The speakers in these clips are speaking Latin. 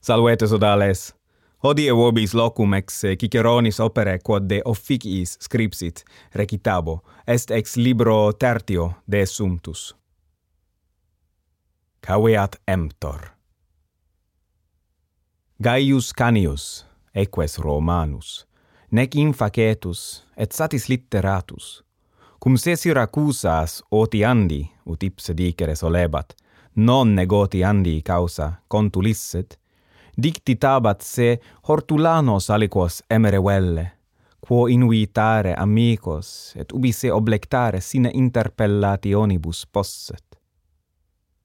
Salvete sodales. Hodie vobis locum ex eh, Ciceronis opere quod de officiis scripsit recitabo, est ex libro tertio de sumptus. Caveat emptor. Gaius Canius, eques Romanus, nec infacetus, et satis litteratus, cum se Syracusas otiandi, ut ipse dicere solebat, non negotiandi causa contulisset, dictitabat se hortulanos aliquos emere velle, quo inuitare amicos et ubi se oblectare sine interpellationibus posset.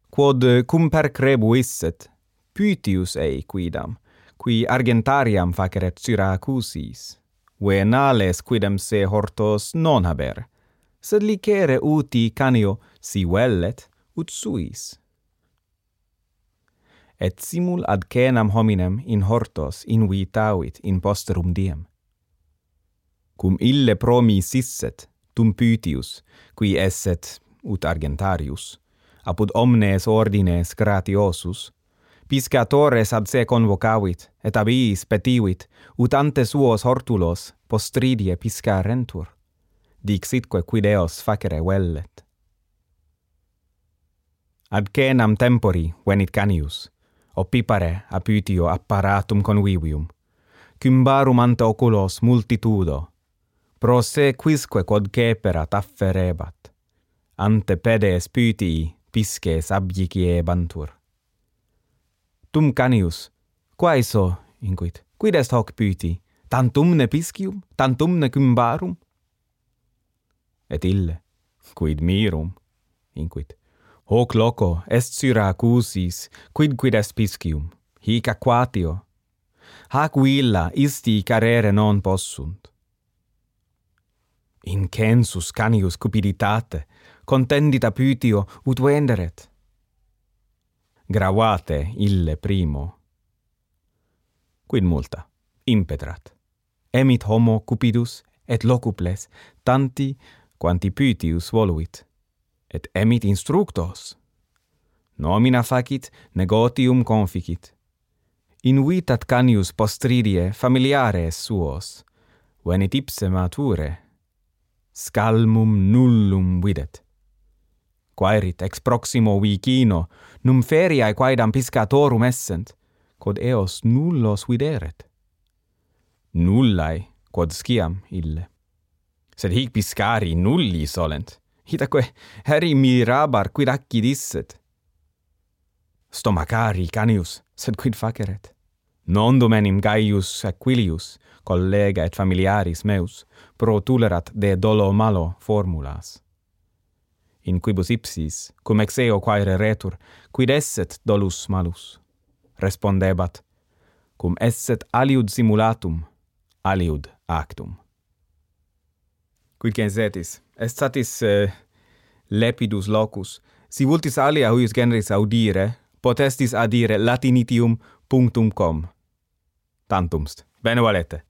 Quod cum per crebu isset, pytius ei quidam, qui argentariam faceret Syracusis, venales quidem se hortos non haber, sed licere uti canio si vellet, ut suis et simul ad cenam hominem in hortos inviitavit in posterum diem. Cum ille promi sisset, tum pytius, qui esset, ut argentarius, apud omnes ordines gratiosus, piscatores ad se convocavit, et abiis petivit, ut ante suos hortulos postridie piscarentur. Dixitque quid eos facere vellet. Ad cenam tempori venit Canius, opipare apytio apparatum convivium, cymbarum ante oculos multitudo, pro se quisque quod ceperat afferebat, ante pedes pytii pisces abjiciebantur. Tum canius, quaeso, inquit, quid est hoc pyti, tantum ne piscium, tantum ne cymbarum? Et ille, quid mirum, inquit, Hoc loco est Syracusis, quid quides Piscium, hic aquatio. Hac villa isti carere non possunt. Incensus canius cupiditate, contendita putio ut venderet. Gravate ille primo. Quid multa, impetrat. Emit homo cupidus et locuples, tanti quanti putius voluit et emit instructos. Nomina facit, negotium conficit. Invitat canius postridie familiares suos, venit ipse mature. Scalmum nullum videt. Quaerit ex proximo vicino, num feriae quaedam piscatorum essent, quod eos nullos videret. Nullae, quod sciam ille. Sed hic piscari nulli solent Hitacque heri mirabar quid accidisset. Stomacari canius, sed quid faceret? Non domenim Gaius Aquilius, collega et familiaris meus, protulerat de dolo malo formulas. In quibus ipsis, cum ex eo quaere retur, quid esset dolus malus? Respondebat, cum esset aliud simulatum, aliud actum quid gensetis est satis uh, lepidus locus. Si vultis alia huius generis audire potestis adire latinitium punctum com. Tantumst bene valete.